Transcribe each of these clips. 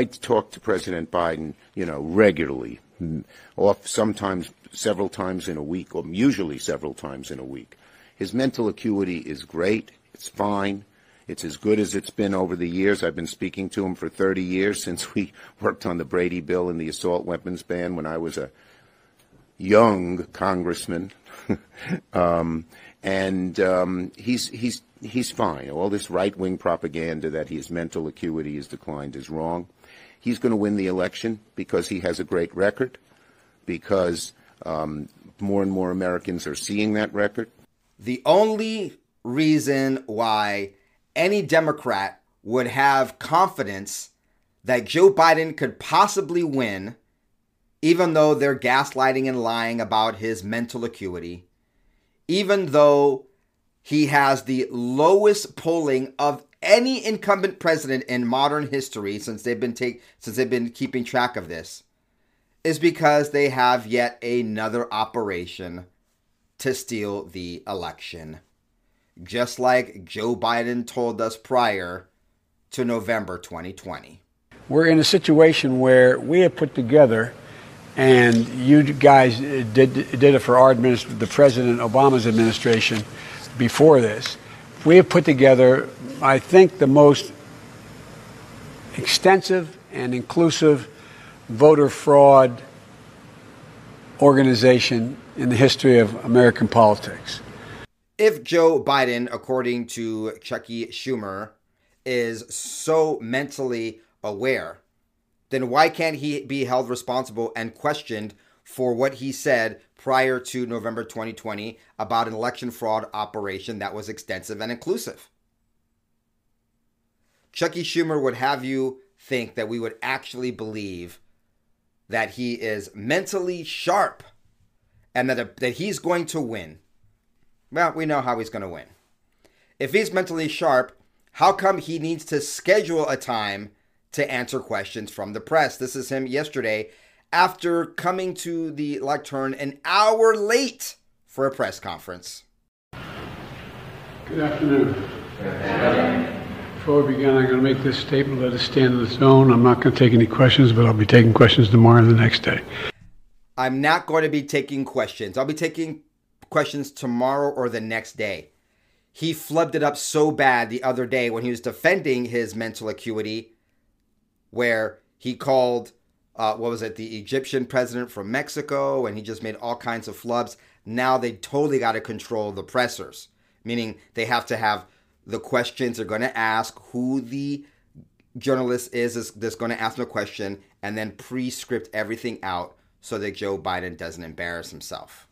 I talk to President Biden, you know, regularly, off sometimes several times in a week, or usually several times in a week. His mental acuity is great. It's fine. It's as good as it's been over the years. I've been speaking to him for 30 years since we worked on the Brady bill and the assault weapons ban when I was a young congressman. um, and um, he's he's he's fine. All this right wing propaganda that his mental acuity has declined is wrong. He's going to win the election because he has a great record, because um, more and more Americans are seeing that record. The only reason why any Democrat would have confidence that Joe Biden could possibly win, even though they're gaslighting and lying about his mental acuity, even though he has the lowest polling of any incumbent president in modern history since they've been take since they've been keeping track of this is because they have yet another operation to steal the election. Just like Joe Biden told us prior to November 2020. We're in a situation where we have put together, and you guys did, did it for our administration, the President Obama's administration before this. We have put together I think, the most extensive and inclusive voter fraud organization in the history of American politics. If Joe Biden, according to Chucky Schumer, is so mentally aware, then why can't he be held responsible and questioned for what he said prior to November 2020 about an election fraud operation that was extensive and inclusive? Chucky Schumer would have you think that we would actually believe that he is mentally sharp and that, that he's going to win. Well, we know how he's going to win. If he's mentally sharp, how come he needs to schedule a time to answer questions from the press? This is him yesterday after coming to the lectern an hour late for a press conference. Good afternoon. Good afternoon. Before we begin, I'm going to make this statement. Let it stand in its own. I'm not going to take any questions, but I'll be taking questions tomorrow and the next day. I'm not going to be taking questions. I'll be taking questions tomorrow or the next day. He flubbed it up so bad the other day when he was defending his mental acuity, where he called, uh, what was it, the Egyptian president from Mexico, and he just made all kinds of flubs. Now they totally got to control the pressers, meaning they have to have the questions. They're going to ask who the journalist is, that's going to ask them a question and then pre-script everything out so that Joe Biden doesn't embarrass himself.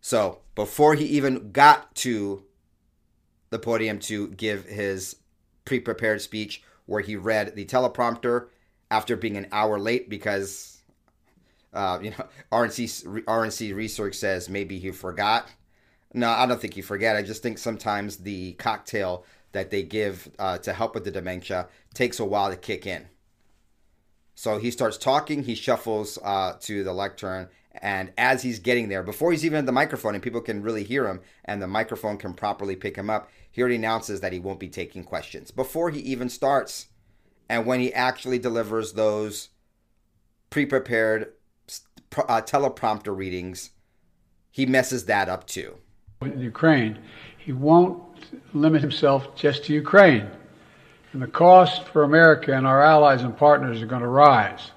So before he even got to the podium to give his pre-prepared speech where he read the teleprompter after being an hour late because uh, you know RNC RNC research says maybe he forgot no, I don't think you forget. I just think sometimes the cocktail that they give uh, to help with the dementia takes a while to kick in. So he starts talking, he shuffles uh, to the lectern, and as he's getting there, before he's even at the microphone and people can really hear him and the microphone can properly pick him up, he already announces that he won't be taking questions before he even starts. And when he actually delivers those pre prepared uh, teleprompter readings, he messes that up too. Ukraine, he won't limit himself just to Ukraine. And the cost for America and our allies and partners are going to rise.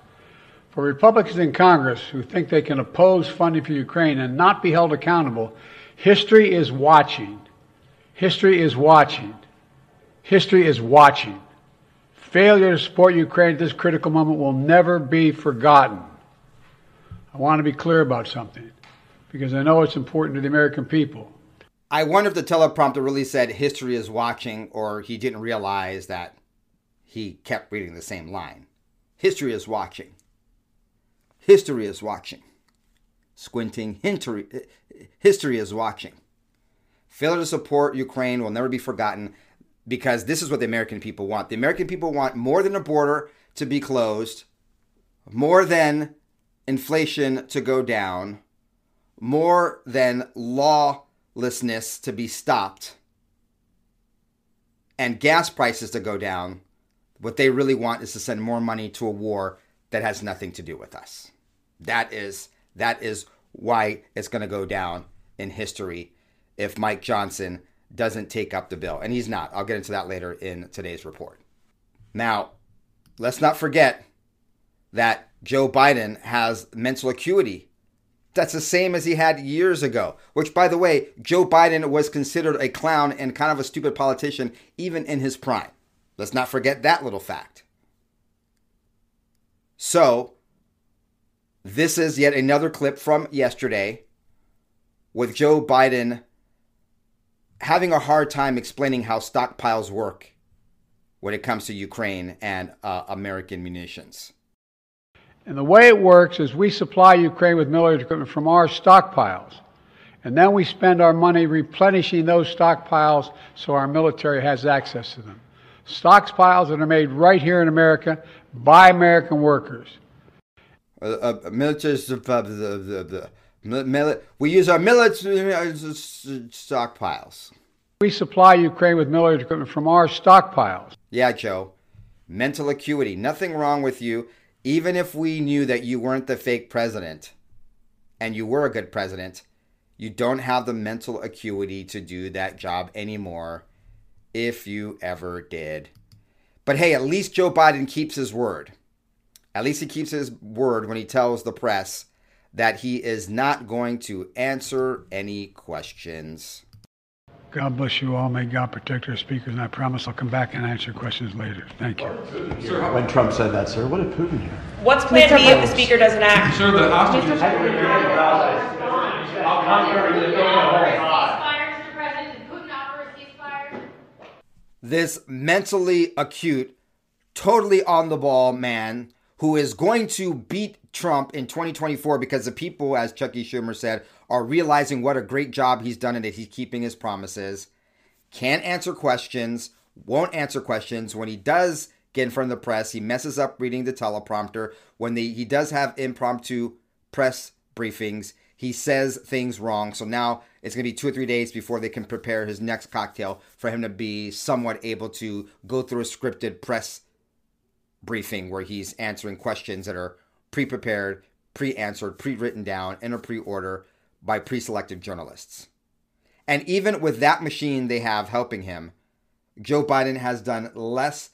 For Republicans in Congress who think they can oppose funding for Ukraine and not be held accountable, history is watching. History is watching. History is watching. Failure to support Ukraine at this critical moment will never be forgotten. I want to be clear about something because I know it's important to the American people. I wonder if the teleprompter really said history is watching or he didn't realize that he kept reading the same line. History is watching. History is watching. Squinting, history is watching. Failure to support Ukraine will never be forgotten because this is what the American people want. The American people want more than a border to be closed, more than inflation to go down, more than lawlessness to be stopped, and gas prices to go down. What they really want is to send more money to a war that has nothing to do with us. That is that is why it's going to go down in history if Mike Johnson doesn't take up the bill. And he's not. I'll get into that later in today's report. Now, let's not forget that Joe Biden has mental acuity. That's the same as he had years ago, which, by the way, Joe Biden was considered a clown and kind of a stupid politician even in his prime. Let's not forget that little fact. So, this is yet another clip from yesterday with Joe Biden having a hard time explaining how stockpiles work when it comes to Ukraine and uh, American munitions. And the way it works is we supply Ukraine with military equipment from our stockpiles. And then we spend our money replenishing those stockpiles so our military has access to them. Stockpiles that are made right here in America by American workers. Uh, uh, military, uh, the, the, we use our military stockpiles. We supply Ukraine with military equipment from our stockpiles. Yeah, Joe. Mental acuity. Nothing wrong with you even if we knew that you weren't the fake president and you were a good president, you don't have the mental acuity to do that job anymore if you ever did. But hey, at least Joe Biden keeps his word. At least he keeps his word when he tells the press that he is not going to answer any questions. God bless you all. May God protect our speakers. And I promise I'll come back and answer questions later. Thank you. Sir, when Trump said that, sir, what did Putin hear? What's plan B if the speaker doesn't act? Sir, the hostages. This mentally acute, totally on the ball man who is going to beat Trump in 2024 because the people, as Chucky Schumer said, are realizing what a great job he's done and that he's keeping his promises. Can't answer questions, won't answer questions. When he does get in front of the press, he messes up reading the teleprompter. When the, he does have impromptu press briefings, he says things wrong. So now it's going to be two or three days before they can prepare his next cocktail for him to be somewhat able to go through a scripted press briefing where he's answering questions that are pre prepared, pre answered, pre written down in a pre order by pre selected journalists. And even with that machine they have helping him, Joe Biden has done less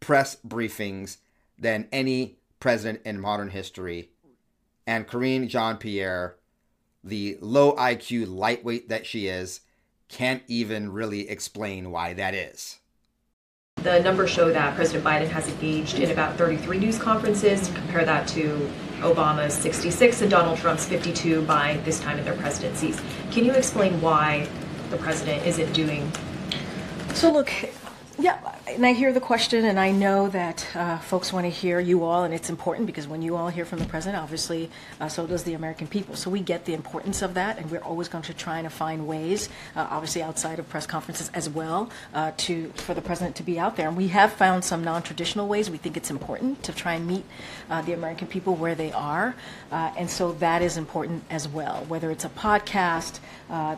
press briefings than any president in modern history. And Karine Jean Pierre, the low IQ lightweight that she is, can't even really explain why that is. The numbers show that President Biden has engaged in about 33 news conferences. Compare that to Obama's 66 and Donald Trump's 52 by this time in their presidencies. Can you explain why the president isn't doing? So, look, yeah, and I hear the question, and I know that uh, folks want to hear you all, and it's important because when you all hear from the president, obviously, uh, so does the American people. So we get the importance of that, and we're always going to try to find ways, uh, obviously outside of press conferences as well, uh, to for the president to be out there. And we have found some non-traditional ways. We think it's important to try and meet uh, the American people where they are, uh, and so that is important as well. Whether it's a podcast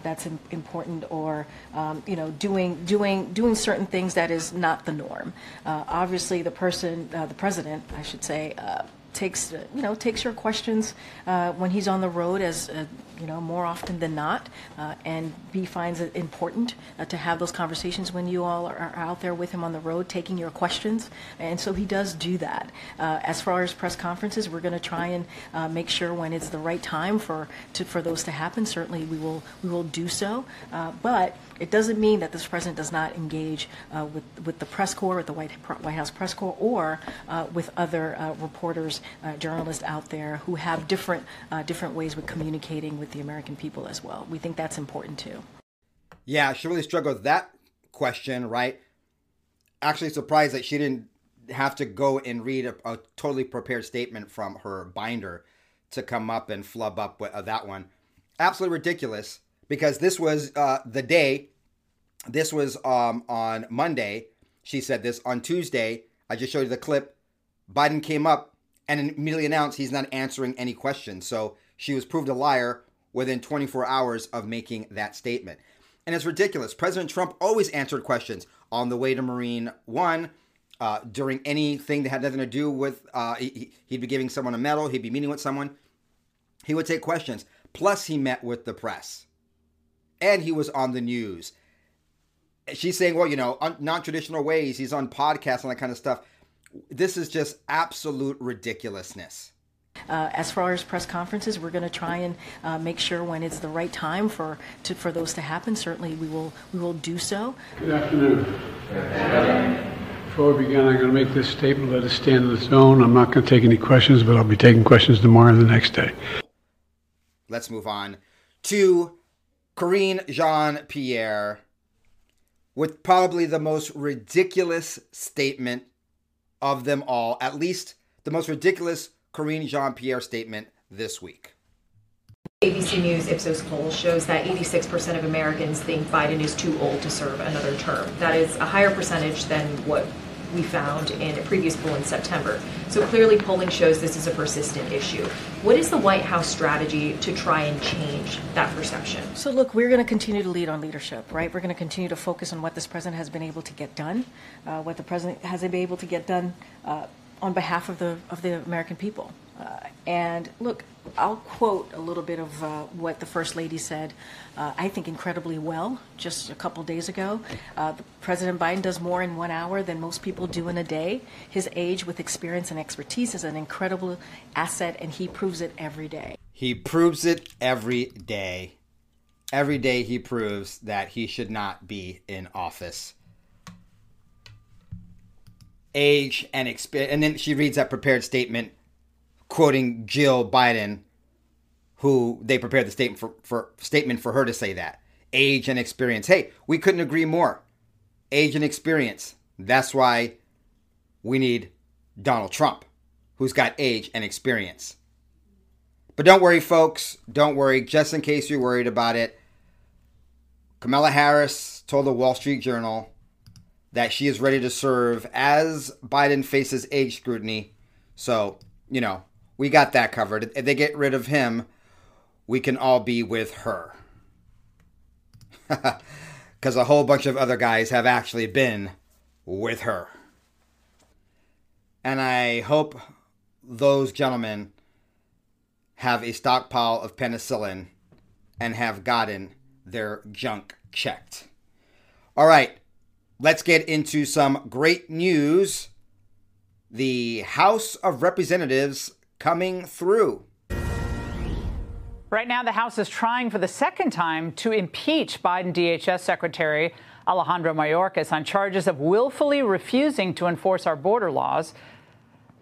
that's important, or um, you know, doing doing doing certain things that is not the norm. Uh, obviously, the person, uh, the president, I should say, uh, takes you know takes your questions uh, when he's on the road as uh, you know more often than not, uh, and B finds it important uh, to have those conversations when you all are, out there with him on the road, taking your questions, and so he does do that. Uh, as far as press conferences, we're going to try and uh, make sure when it's the right time for to, for those to happen. Certainly, we will we will do so, but it doesn't mean that this president does not engage uh, with, with the press corps, with the White, White House press corps, or uh, with other uh, reporters, journalists out there who have different different ways with communicating with the American people as well. We think that's important too. Yeah, she really struggled with that question, right? Actually, surprised that she didn't have to go and read a, a totally prepared statement from her binder to come up and flub up with, uh, that one. Absolutely ridiculous because this was uh, the day. This was um, on Monday. She said this on Tuesday. I just showed you the clip. Biden came up and immediately announced he's not answering any questions. So she was proved a liar within 24 hours of making that statement. And it's ridiculous. President Trump always answered questions on the way to Marine One, uh, during anything that had nothing to do with, uh, he, he'd be giving someone a medal, he'd be meeting with someone. He would take questions. Plus, he met with the press. And he was on the news. She's saying, well, you know, non traditional ways, he's on podcasts and that kind of stuff. This is just absolute ridiculousness. Uh, as far as press conferences, we're going to try and uh, make sure when it's the right time for to, for those to happen. Certainly, we will we will do so. Good afternoon. Before we begin, I'm going to make this statement. Let it stand on its own. I'm not going to take any questions, but I'll be taking questions tomorrow and the next day. Let's move on to Karine Jean Pierre with probably the most ridiculous statement of them all, at least the most ridiculous Karine Jean Pierre statement this week. ABC News Ipsos poll shows that 86% of Americans think Biden is too old to serve another term. That is a higher percentage than what we found in a previous poll in September. So clearly, polling shows this is a persistent issue. What is the White House strategy to try and change that perception? So, look, we're going to continue to lead on leadership, right? We're going to continue to focus on what this president has been able to get done, uh, what the president has been able to get done uh, on behalf of the of the American people. Uh, and look, I'll quote a little bit of uh, what the First Lady said, uh, I think incredibly well, just a couple days ago. Uh, President Biden does more in one hour than most people do in a day. His age with experience and expertise is an incredible asset, and he proves it every day. He proves it every day. Every day he proves that he should not be in office. Age and experience. And then she reads that prepared statement quoting Jill Biden, who they prepared the statement for, for statement for her to say that age and experience. Hey, we couldn't agree more. Age and experience. That's why we need Donald Trump, who's got age and experience. But don't worry, folks. Don't worry. Just in case you're worried about it, Kamala Harris told the Wall Street Journal that she is ready to serve as Biden faces age scrutiny. So, you know, we got that covered. If they get rid of him, we can all be with her. Because a whole bunch of other guys have actually been with her. And I hope those gentlemen have a stockpile of penicillin and have gotten their junk checked. All right, let's get into some great news. The House of Representatives coming through. Right now, the House is trying for the second time to impeach Biden DHS Secretary Alejandro Mayorkas on charges of willfully refusing to enforce our border laws.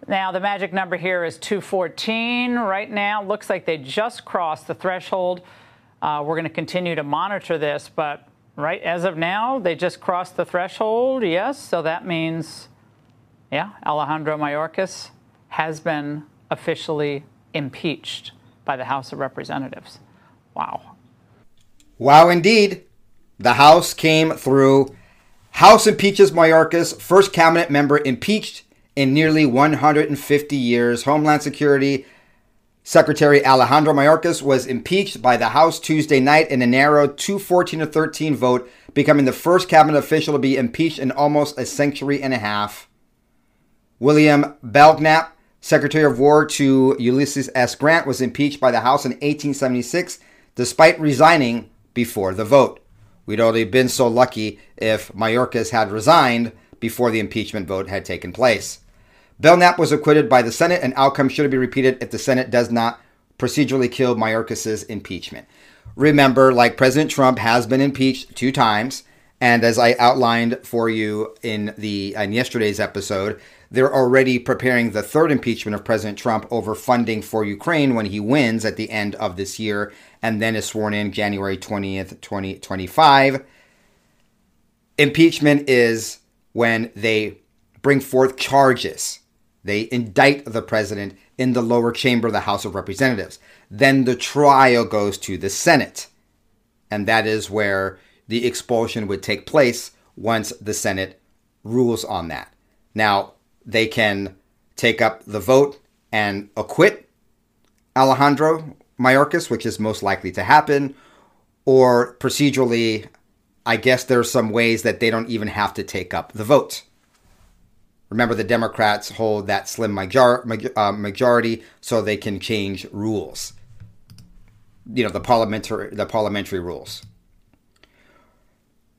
Now, the magic number here is 214 right now. Looks like they just crossed the threshold. Uh, we're going to continue to monitor this, but right as of now, they just crossed the threshold. Yes, so that means, yeah, Alejandro Mayorkas has been officially impeached by the House of Representatives. Wow. Wow, indeed. The House came through. House impeaches Mayorkas, first cabinet member impeached in nearly 150 years. Homeland Security Secretary Alejandro Mayorkas was impeached by the House Tuesday night in a narrow 214 to 13 vote, becoming the first cabinet official to be impeached in almost a century and a half. William Belknap, Secretary of War to Ulysses S. Grant was impeached by the House in 1876 despite resigning before the vote. We'd already been so lucky if Mayorkas had resigned before the impeachment vote had taken place. Belknap was acquitted by the Senate, and outcome should be repeated if the Senate does not procedurally kill Mayorkas' impeachment. Remember, like President Trump has been impeached two times, And as I outlined for you in the in yesterday's episode, they're already preparing the third impeachment of President Trump over funding for Ukraine when he wins at the end of this year and then is sworn in January 20th, 2025. Impeachment is when they bring forth charges. They indict the president in the lower chamber of the House of Representatives. Then the trial goes to the Senate. And that is where the expulsion would take place once the Senate rules on that. Now, they can take up the vote and acquit Alejandro Mayorkas, which is most likely to happen, or procedurally, I guess there's some ways that they don't even have to take up the vote. Remember, the Democrats hold that slim uh, majority so they can change rules. You know, the parliamentary the parliamentary rules.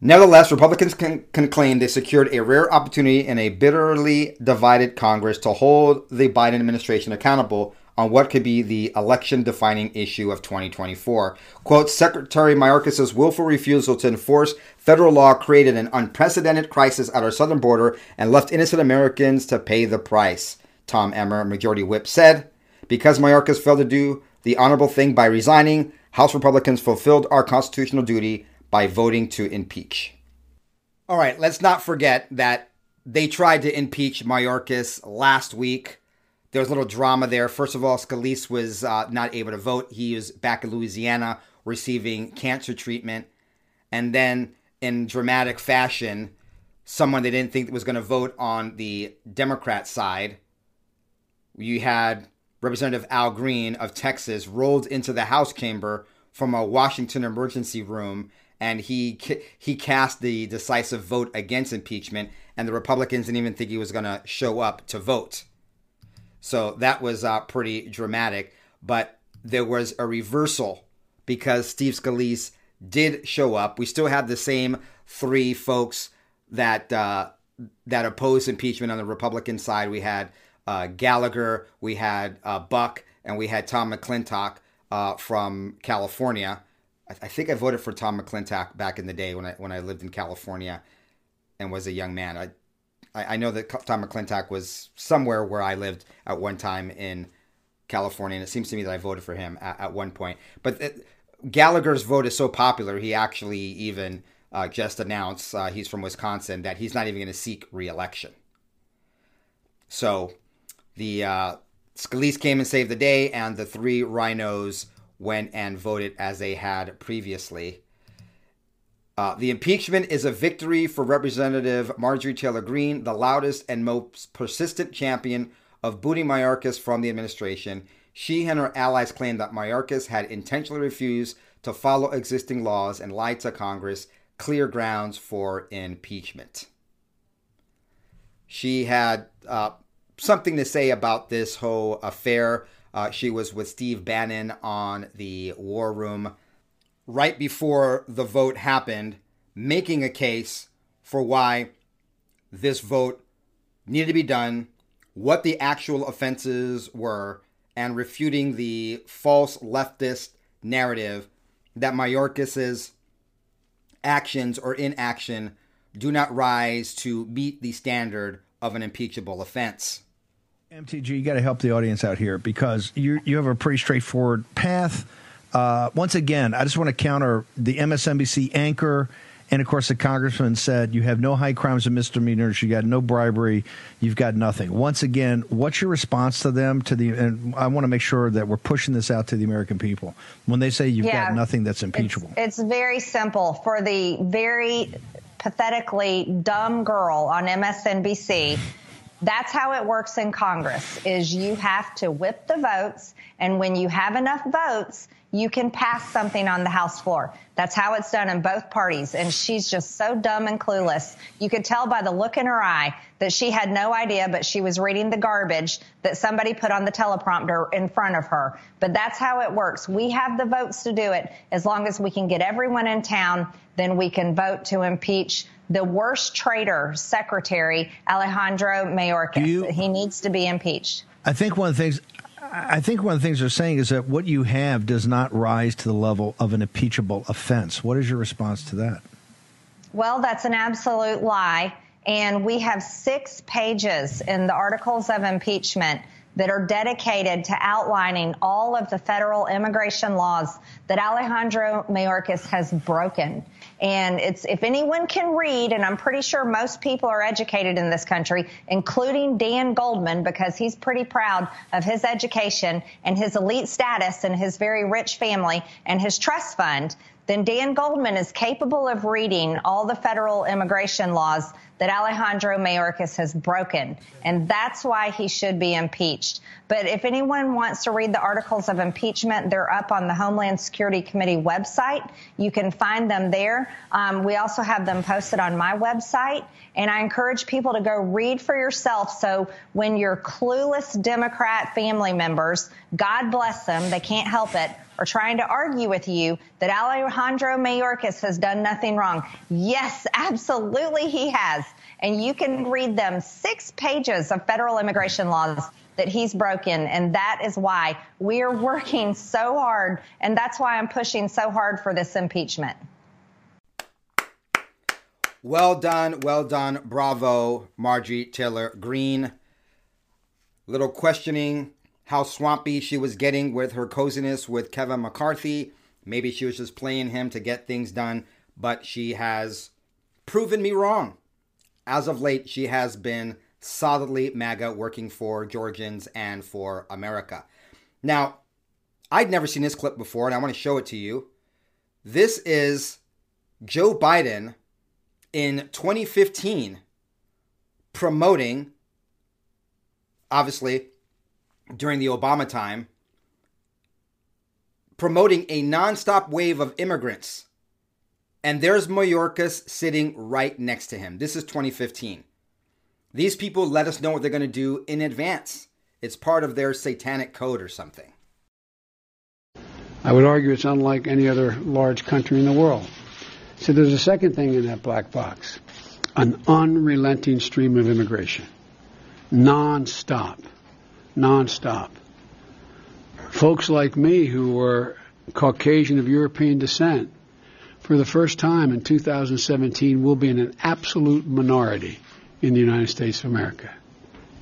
Nevertheless, Republicans can, can, claim they secured a rare opportunity in a bitterly divided Congress to hold the Biden administration accountable on what could be the election defining issue of 2024. Quote Secretary Mayorkas' willful refusal to enforce federal law created an unprecedented crisis at our southern border and left innocent Americans to pay the price, Tom Emmer, Majority Whip, said. Because Mayorkas failed to do the honorable thing by resigning, House Republicans fulfilled our constitutional duty by voting to impeach. All right, let's not forget that they tried to impeach Mayorkas last week. There was a little drama there. First of all, Scalise was uh, not able to vote. He was back in Louisiana receiving cancer treatment. And then, in dramatic fashion, someone they didn't think was going to vote on the Democrat side, you had Representative Al Green of Texas rolled into the House chamber from a Washington emergency room and he he cast the decisive vote against impeachment, and the Republicans didn't even think he was going to show up to vote. So that was uh, pretty dramatic. But there was a reversal because Steve Scalise did show up. We still have the same three folks that uh, that opposed impeachment on the Republican side. We had uh, Gallagher, we had uh, Buck, and we had Tom McClintock uh, from California. I, I think I voted for Tom McClintock back in the day when I when I lived in California and was a young man. I I, I know that Tom McClintock was somewhere where I lived at one time in California, and it seems to me that I voted for him at, at one point. But it, Gallagher's vote is so popular, he actually even uh, just announced uh, he's from Wisconsin that he's not even going to seek reelection. So the uh, Scalise came and saved the day, and the three RINOs went and voted as they had previously. Uh, the impeachment is a victory for Representative Marjorie Taylor Greene, the loudest and most persistent champion of booting Mayorkas from the administration. She and her allies claim that Mayorkas had intentionally refused to follow existing laws and lied to Congress, clear grounds for impeachment. She had uh, something to say about this whole affair. Uh, she was with Steve Bannon on the War Room right before the vote happened, making a case for why this vote needed to be done, what the actual offenses were, and refuting the false leftist narrative that Mayorkas's actions or inaction do not rise to meet the standard of an impeachable offense. MTG, you got to help the audience out here because you you have a pretty straightforward path. Uh, once again, I just want to counter the MSNBC anchor. And of course, the congressman said you have no high crimes and misdemeanors. You got no bribery. You've got nothing. Once again, what's your response to them? To the and I want to make sure that we're pushing this out to the American people when they say you've yeah, got nothing that's impeachable. It's, it's very simple for the very pathetically dumb girl on MSNBC that's how it works in Congress is you have to whip the votes and when you have enough votes, you can pass something on the House floor. That's how it's done in both parties. And she's just so dumb and clueless. You could tell by the look in her eye that she had no idea, but she was reading the garbage that somebody put on the teleprompter in front of her. But that's how it works. We have the votes to do it. As long as we can get everyone in town, then we can vote to impeach the worst traitor secretary, Alejandro Mayorkas. You, he needs to be impeached. I think one of the things I think one of the things they're saying is that what you have does not rise to the level of an impeachable offense. What is your response to that? Well, that's an absolute lie. And we have six pages in the articles of impeachment that are dedicated to outlining all of the federal immigration laws that Alejandro Mayorkas has broken. And it's if anyone can read, and I'm pretty sure most people are educated in this country, including Dan Goldman, because he's pretty proud of his education and his elite status and his very rich family and his trust fund, then Dan Goldman is capable of reading all the federal immigration laws that Alejandro Mayorkas has broken. And that's why he should be impeached. But if anyone wants to read the articles of impeachment, they're up on the Homeland Security Committee website. You can find them there. Um, we also have them posted on my website. And I encourage people to go read for yourself. So when your clueless Democrat family members, God bless them, they can't help it, are trying to argue with you that Alejandro Mayorkas has done nothing wrong. Yes, absolutely he has. And you can read them six pages of federal immigration laws that he's broken. And that is why we're working so hard. And that's why I'm pushing so hard for this impeachment. Well done, well done. Bravo, Margie Taylor Greene. Little questioning how swampy she was getting with her coziness with Kevin McCarthy. Maybe she was just playing him to get things done, but she has proven me wrong. As of late, she has been solidly MAGA working for Georgians and for America. Now, I'd never seen this clip before, and I want to show it to you. This is Joe Biden in 2015 promoting, obviously, during the Obama time, promoting a nonstop wave of immigrants. And there's Mayorkas sitting right next to him. This is 2015. These people let us know what they're going to do in advance. It's part of their satanic code or something. I would argue it's unlike any other large country in the world. So there's a second thing in that black box an unrelenting stream of immigration, non stop nonstop. Folks like me who were Caucasian of European descent, for the first time in 2017, will be in an absolute minority in the United States of America.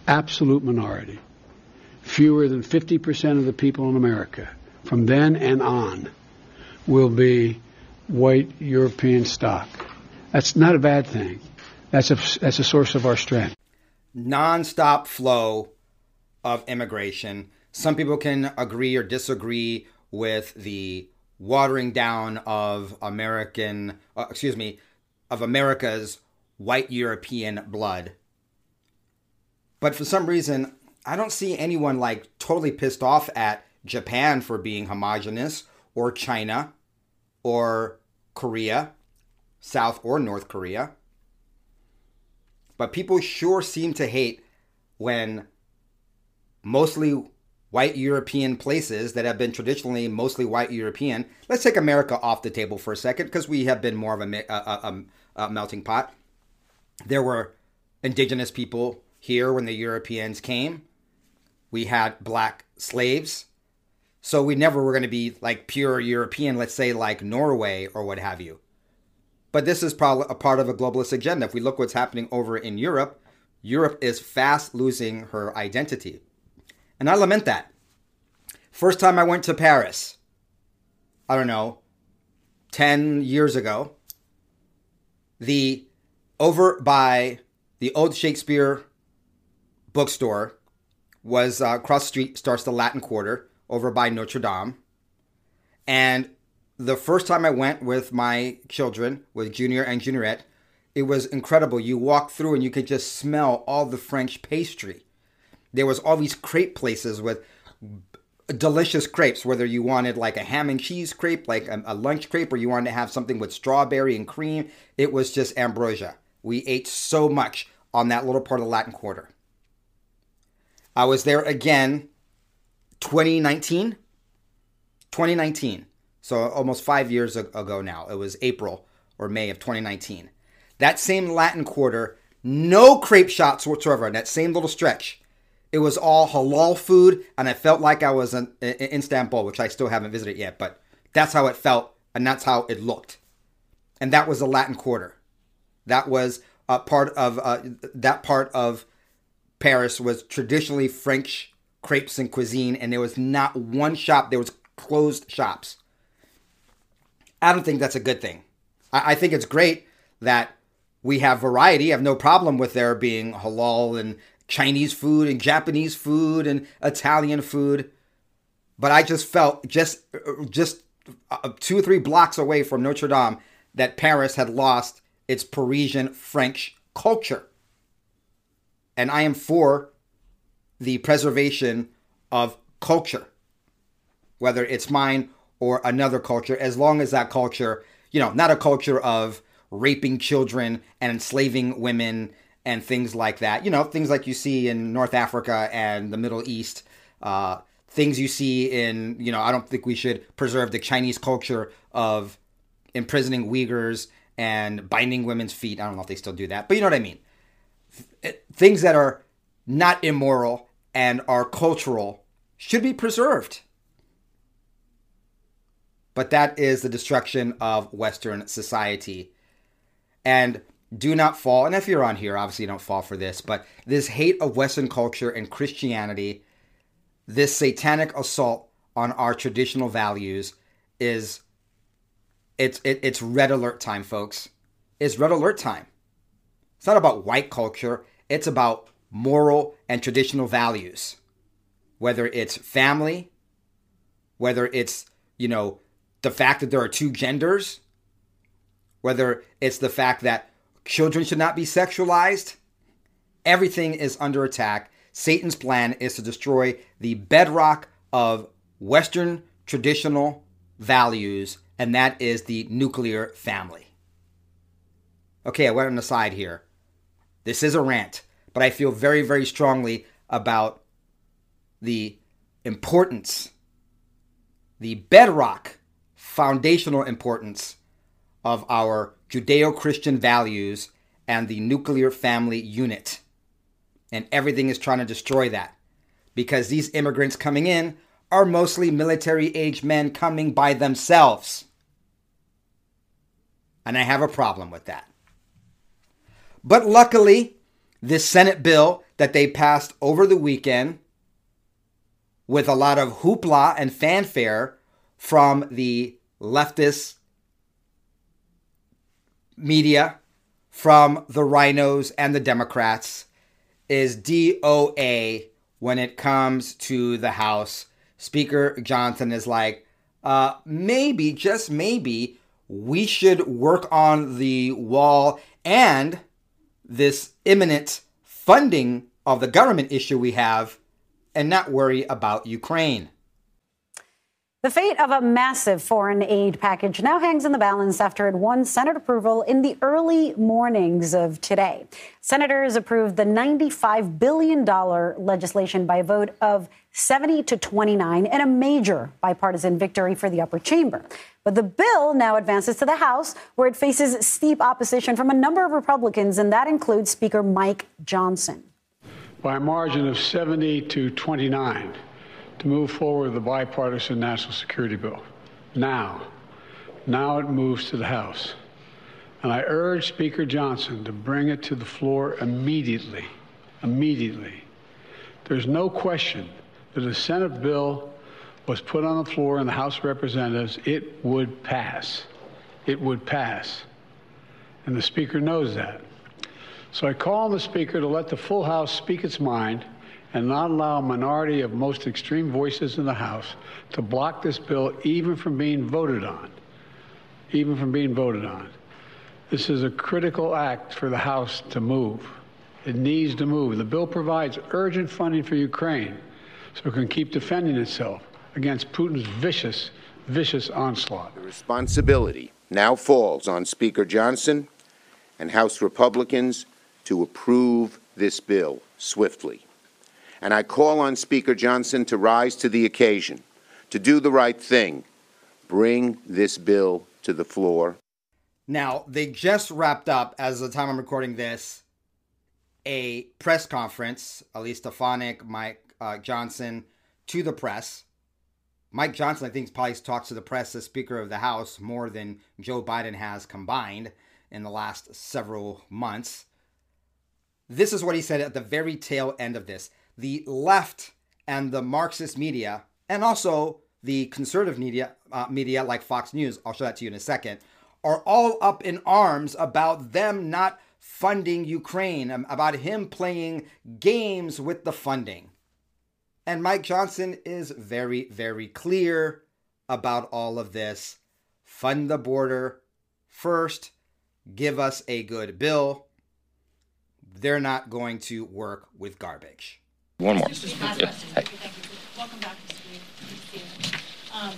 Absolute minority. Fewer than 50% of the people in America from then and on will be white European stock. That's not a bad thing. That's a, that's a source of our strength. Non-stop flow of immigration. Some people can agree or disagree with the watering down of American, uh, excuse me, of America's white European blood. But for some reason, I don't see anyone like totally pissed off at Japan for being homogenous or China or Korea, South or North Korea. But people sure seem to hate when mostly white European places that have been traditionally mostly white European. Let's take America off the table for a second because we have been more of a, a, a, um, a, melting pot. There were indigenous people here when the Europeans came. We had black slaves. So we never were going to be like pure European, let's say like Norway or what have you. But this is probably a part of a globalist agenda. If we look what's happening over in Europe, Europe is fast losing her identity. And I lament that. First time I went to Paris, I don't know, 10 years ago, the over by the old Shakespeare bookstore was uh, across the street, starts the Latin Quarter over by Notre Dame. And the first time I went with my children, with Junior and Juniorette, it was incredible. You walk through and you could just smell all the French pastry there was all these crepe places with delicious crepes, whether you wanted like a ham and cheese crepe, like a, a, lunch crepe, or you wanted to have something with strawberry and cream. It was just ambrosia. We ate so much on that little part of the Latin Quarter. I was there again 2019. 2019. So almost five years ago now. It was April or May of 2019. That same Latin Quarter, no crepe shops whatsoever in that same little stretch it was all halal food, and I felt like I was in, Istanbul, which I still haven't visited yet, but that's how it felt, and that's how it looked. And that was the Latin Quarter. That was part of uh, that part of Paris was traditionally French crepes and cuisine, and there was not one shop. There was closed shops. I don't think that's a good thing. I, I think it's great that we have variety. I have no problem with there being halal and Chinese food and Japanese food and Italian food. But I just felt just just uh, two or three blocks away from Notre Dame that Paris had lost its Parisian French culture. And I am for the preservation of culture, whether it's mine or another culture, as long as that culture, you know, not a culture of raping children and enslaving women and things like that. You know, things like you see in North Africa and the Middle East. Uh, things you see in, you know, I don't think we should preserve the Chinese culture of imprisoning Uyghurs and binding women's feet. I don't know if they still do that, but you know what I mean. Things that are not immoral and are cultural should be preserved. But that is the destruction of Western society. And do not fall, and if you're on here, obviously you don't fall for this, but this hate of Western culture and Christianity, this satanic assault on our traditional values is it's it, it's red alert time, folks. It's red alert time. It's not about white culture, it's about moral and traditional values. Whether it's family, whether it's, you know, the fact that there are two genders, whether it's the fact that children should not be sexualized, everything is under attack. Satan's plan is to destroy the bedrock of Western traditional values, and that is the nuclear family. Okay, I went on the side here. This is a rant, but I feel very, very strongly about the importance, the bedrock, foundational importance of our Judeo Christian values and the nuclear family unit. And everything is trying to destroy that because these immigrants coming in are mostly military age men coming by themselves. And I have a problem with that. But luckily, this Senate bill that they passed over the weekend with a lot of hoopla and fanfare from the leftist media from the RINOs and the Democrats is DOA when it comes to the House. Speaker Johnson is like, uh, maybe, just maybe, we should work on the wall and this imminent funding of the government issue we have and not worry about Ukraine. The fate of a massive foreign aid package now hangs in the balance after it won Senate approval in the early mornings of today. Senators approved the $95 billion legislation by a vote of 70 to 29 and a major bipartisan victory for the upper chamber. But the bill now advances to the House, where it faces steep opposition from a number of Republicans, and that includes Speaker Mike Johnson. By a margin of 70 to 29 to move forward the bipartisan national security bill. Now, now it moves to the House. And I urge Speaker Johnson to bring it to the floor immediately. Immediately. There's no question that a Senate bill was put on the floor in the House of Representatives, it would pass. It would pass. And the Speaker knows that. So I call on the Speaker to let the full House speak its mind and not allow a minority of most extreme voices in the House to block this bill even from being voted on. Even from being voted on. This is a critical act for the House to move. It needs to move. The bill provides urgent funding for Ukraine so it can keep defending itself against Putin's vicious, vicious onslaught. The responsibility now falls on Speaker Johnson and House Republicans to approve this bill swiftly and I call on Speaker Johnson to rise to the occasion, to do the right thing, bring this bill to the floor. Now, they just wrapped up, as the time I'm recording this, a press conference, Elise Stefanik, Mike uh, Johnson, to the press. Mike Johnson, I think, probably talks to the press as Speaker of the House more than Joe Biden has combined. in the last several months. This is what he said at the very tail end of this. The left and the Marxist media, and also the conservative media, uh, media like Fox News, I'll show that to you in a second, are all up in arms about them not funding Ukraine, um, about him playing games with the funding. And Mike Johnson is very, very clear about all of this. Fund the border first, give us a good bill. They're not going to work with garbage. One more. Yeah. Hey. Welcome back, Mr. Um,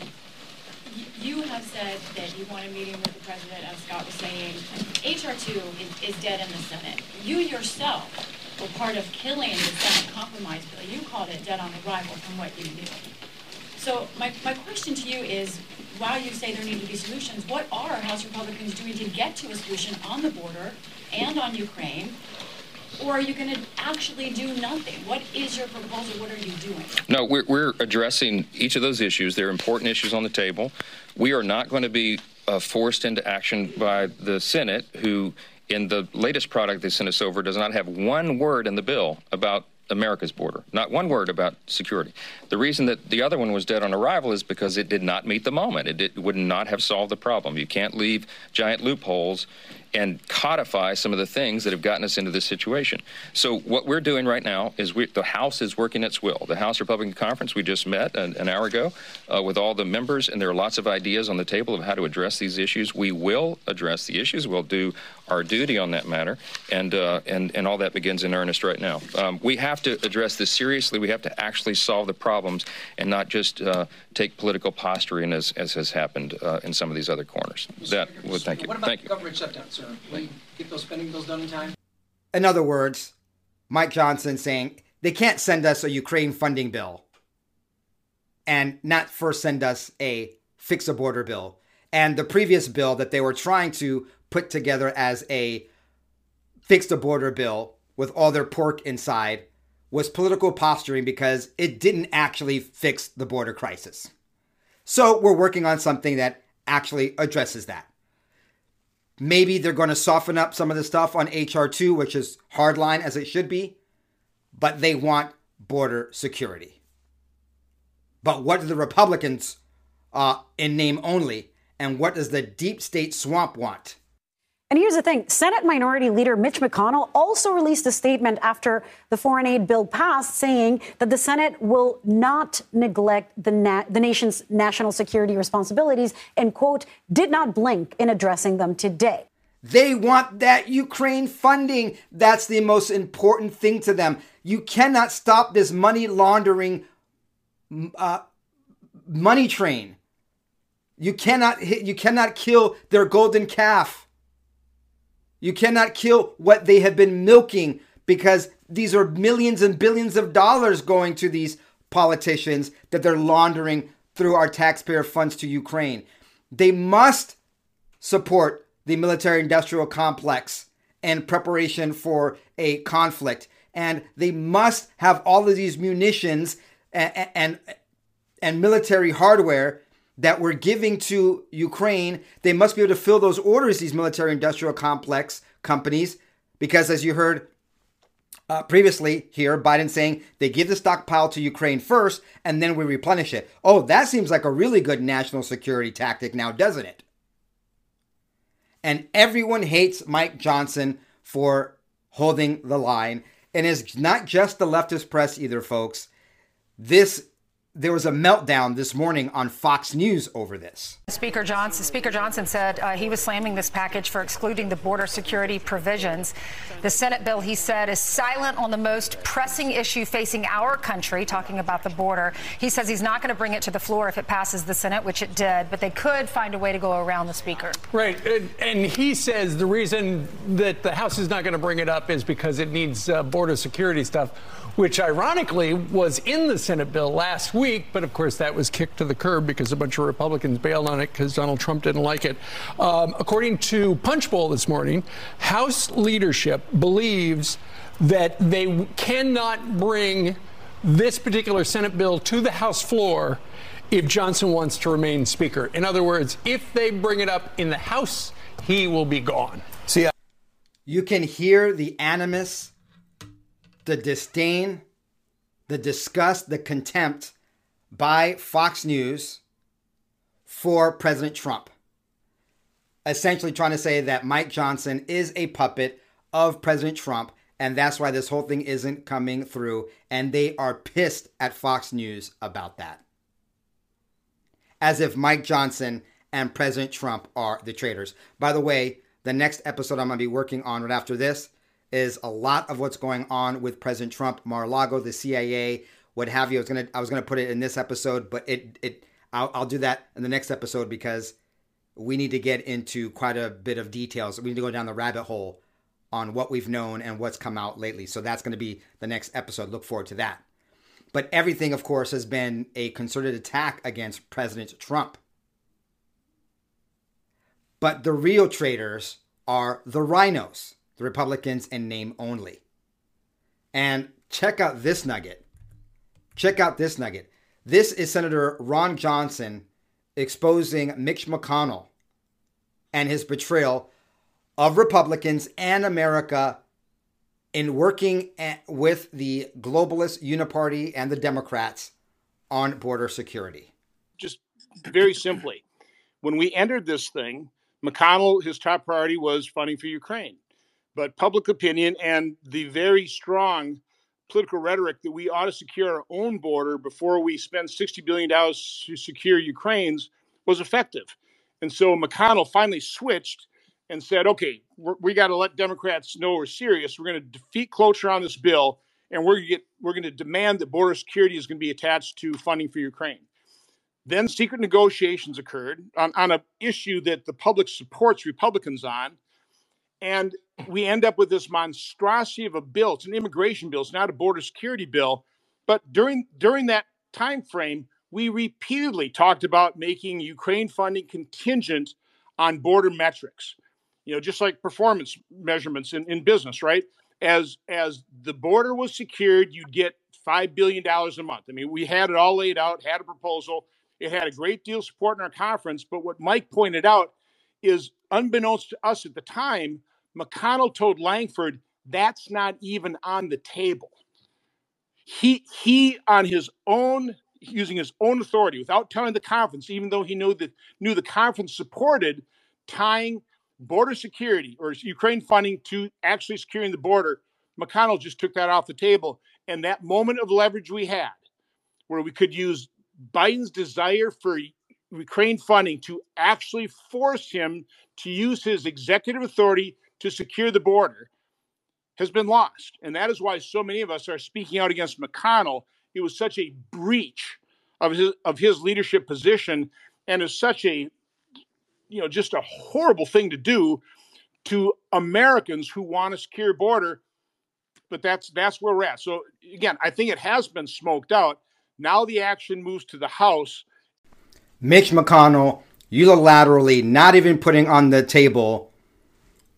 you have said that you want a meeting with the president, as Scott was saying. HR2 is, is dead in the Senate. You yourself were part of killing the Senate compromise bill. You called it dead on arrival from what you knew. So my, my question to you is, while you say there need to be solutions, what are House Republicans doing to get to a solution on the border and on Ukraine? Or are you going to actually do nothing? What is your proposal? What are you doing? No, we're, we're addressing each of those issues. They're important issues on the table. We are not going to be uh, forced into action by the Senate, who, in the latest product they sent us over, does not have one word in the bill about America's border. Not one word about security. The reason that the other one was dead on arrival is because it did not meet the moment. It, did, would not have solved the problem. You can't leave giant loopholes and codify some of the things that have gotten us into this situation. So what we're doing right now is we, the House is working its will. The House Republican Conference, we just met an, an hour ago uh, with all the members, and there are lots of ideas on the table of how to address these issues. We will address the issues. We'll do our duty on that matter, and uh, and and all that begins in earnest right now. Um, we have to address this seriously. We have to actually solve the problems and not just uh, take political posturing as as has happened uh, in some of these other corners. That would thank you. What about thank the you. government shutdown, sir? You get those spending bills done in time? In other words, Mike Johnson saying they can't send us a Ukraine funding bill and not first send us a fix a border bill. And the previous bill that they were trying to put together as a fix the border bill with all their pork inside was political posturing because it didn't actually fix the border crisis. So we're working on something that actually addresses that. Maybe they're going to soften up some of the stuff on HR2, which is hardline as it should be, but they want border security. But what do the Republicans, uh, in name only, and what does the deep state swamp want? And here's the thing Senate Minority Leader Mitch McConnell also released a statement after the foreign aid bill passed saying that the Senate will not neglect the, na- the nation's national security responsibilities and, quote, did not blink in addressing them today. They want that Ukraine funding. That's the most important thing to them. You cannot stop this money laundering uh, money train. You cannot hit, you cannot kill their golden calf. You cannot kill what they have been milking because these are millions and billions of dollars going to these politicians that they're laundering through our taxpayer funds to Ukraine. They must support the military industrial complex and preparation for a conflict. And they must have all of these munitions and, and, and military hardware that we're giving to Ukraine, they must be able to fill those orders, these military industrial complex companies, because as you heard uh, previously here, Biden saying they give the stockpile to Ukraine first and then we replenish it. Oh, that seems like a really good national security tactic now, doesn't it? And everyone hates Mike Johnson for holding the line. And it's not just the leftist press either, folks. This there was a meltdown this morning on Fox News over this. Speaker Johnson, Speaker Johnson said uh, he was slamming this package for excluding the border security provisions. The Senate bill, he said, is silent on the most pressing issue facing our country, talking about the border. He says he's not going to bring it to the floor if it passes the Senate, which it did, but they could find a way to go around the Speaker. Right. And, and he says the reason that the House is not going to bring it up is because it needs uh, border security stuff which ironically was in the Senate bill last week, but of course that was kicked to the curb because a bunch of Republicans bailed on it because Donald Trump didn't like it. Um, according to Punchbowl this morning, House leadership believes that they cannot bring this particular Senate bill to the House floor if Johnson wants to remain Speaker. In other words, if they bring it up in the House he will be gone. See, you can hear the animus, the disdain, the disgust, the contempt by Fox News for President Trump. Essentially trying to say that Mike Johnson is a puppet of President Trump, and that's why this whole thing isn't coming through. And they are pissed at Fox News about that. As if Mike Johnson and President Trump are the traitors. By the way, the next episode I'm going to be working on right after this is a lot of what's going on with President Trump, Mar-a-Lago, the CIA, what have you. I was gonna I was gonna put it in this episode, but it it I'll, I'll do that in the next episode because we need to get into quite a bit of details. We need to go down the rabbit hole on what we've known and what's come out lately. So that's going to be the next episode. Look forward to that. But everything, of course, has been a concerted attack against President Trump. But the real traitors are the RINOs, the Republicans in name only. And check out this nugget. Check out this nugget. This is Senator Ron Johnson exposing Mitch McConnell and his betrayal of Republicans and America in working with the globalist uniparty and the Democrats on border security. Just very simply, when we entered this thing, McConnell, his top priority was funding for Ukraine. But public opinion and the very strong political rhetoric that we ought to secure our own border before we spend $60 billion to secure Ukraine's was effective. And so McConnell finally switched and said, okay, we got to let Democrats know we're serious. We're going to defeat cloture on this bill, and we're we're going to demand that border security is going to be attached to funding for Ukraine. Then secret negotiations occurred on, on an issue that the public supports Republicans on. And we end up with this monstrosity of a bill. It's an immigration bill. It's not a border security bill. But during during that time frame, we repeatedly talked about making Ukraine funding contingent on border metrics. You know, just like performance measurements in, in business, right? As as the border was secured, you'd get five billion dollars a month. I mean, we had it all laid out, had a proposal. It had a great deal of support in our conference. But what Mike pointed out is, unbeknownst to us at the time, McConnell told Lankford that's not even on the table. He he on his own using his own authority without telling the conference, even though he knew that knew the conference supported tying border security or Ukraine funding to actually securing the border. McConnell just took that off the table. And that moment of leverage we had, where we could use Biden's desire for Ukraine funding to actually force him to use his executive authority to secure the border has been lost. And that is why so many of us are speaking out against McConnell. It was such a breach of his of his leadership position and is such a you know just a horrible thing to do to Americans who want a secure border. But that's that's where we're at. So again, I think it has been smoked out. Now the action moves to the House. Mitch McConnell unilaterally not even putting on the table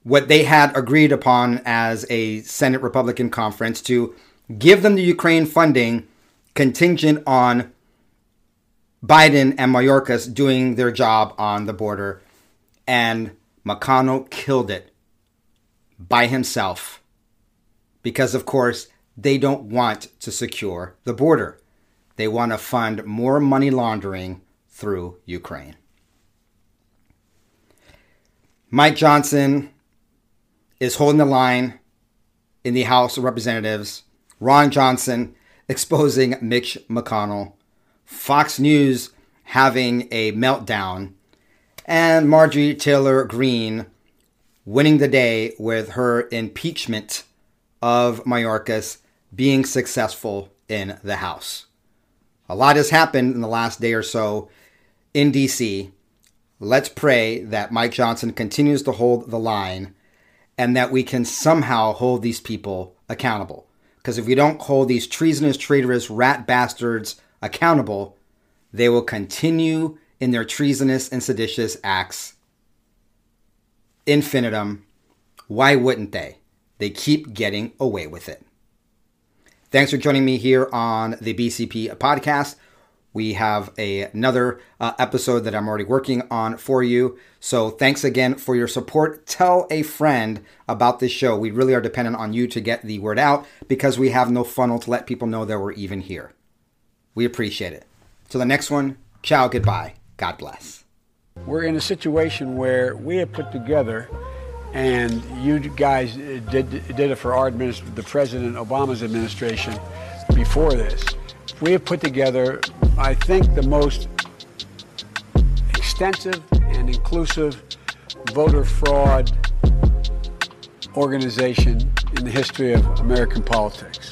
what they had agreed upon as a Senate Republican conference to give them the Ukraine funding contingent on Biden and Mayorkas doing their job on the border. And McConnell killed it by himself because, of course, they don't want to secure the border. They want to fund more money laundering through Ukraine. Mike Johnson is holding the line in the House of Representatives. Ron Johnson exposing Mitch McConnell. Fox News having a meltdown. And Marjorie Taylor Greene winning the day with her impeachment of Mayorkas being successful in the House. A lot has happened in the last day or so in DC. Let's pray that Mike Johnson continues to hold the line and that we can somehow hold these people accountable. Because if we don't hold these treasonous, traitorous, rat bastards accountable, they will continue in their treasonous and seditious acts infinitum. Why wouldn't they? They keep getting away with it. Thanks for joining me here on the BCP podcast. We have a, another uh, episode that I'm already working on for you. So thanks again for your support. Tell a friend about this show. We really are dependent on you to get the word out because we have no funnel to let people know that we're even here. We appreciate it. Till the next one, ciao, goodbye. God bless. We're in a situation where we have put together, and you guys did, did it for our the President Obama's administration before this. We have put together, I think, the most extensive and inclusive voter fraud organization in the history of American politics.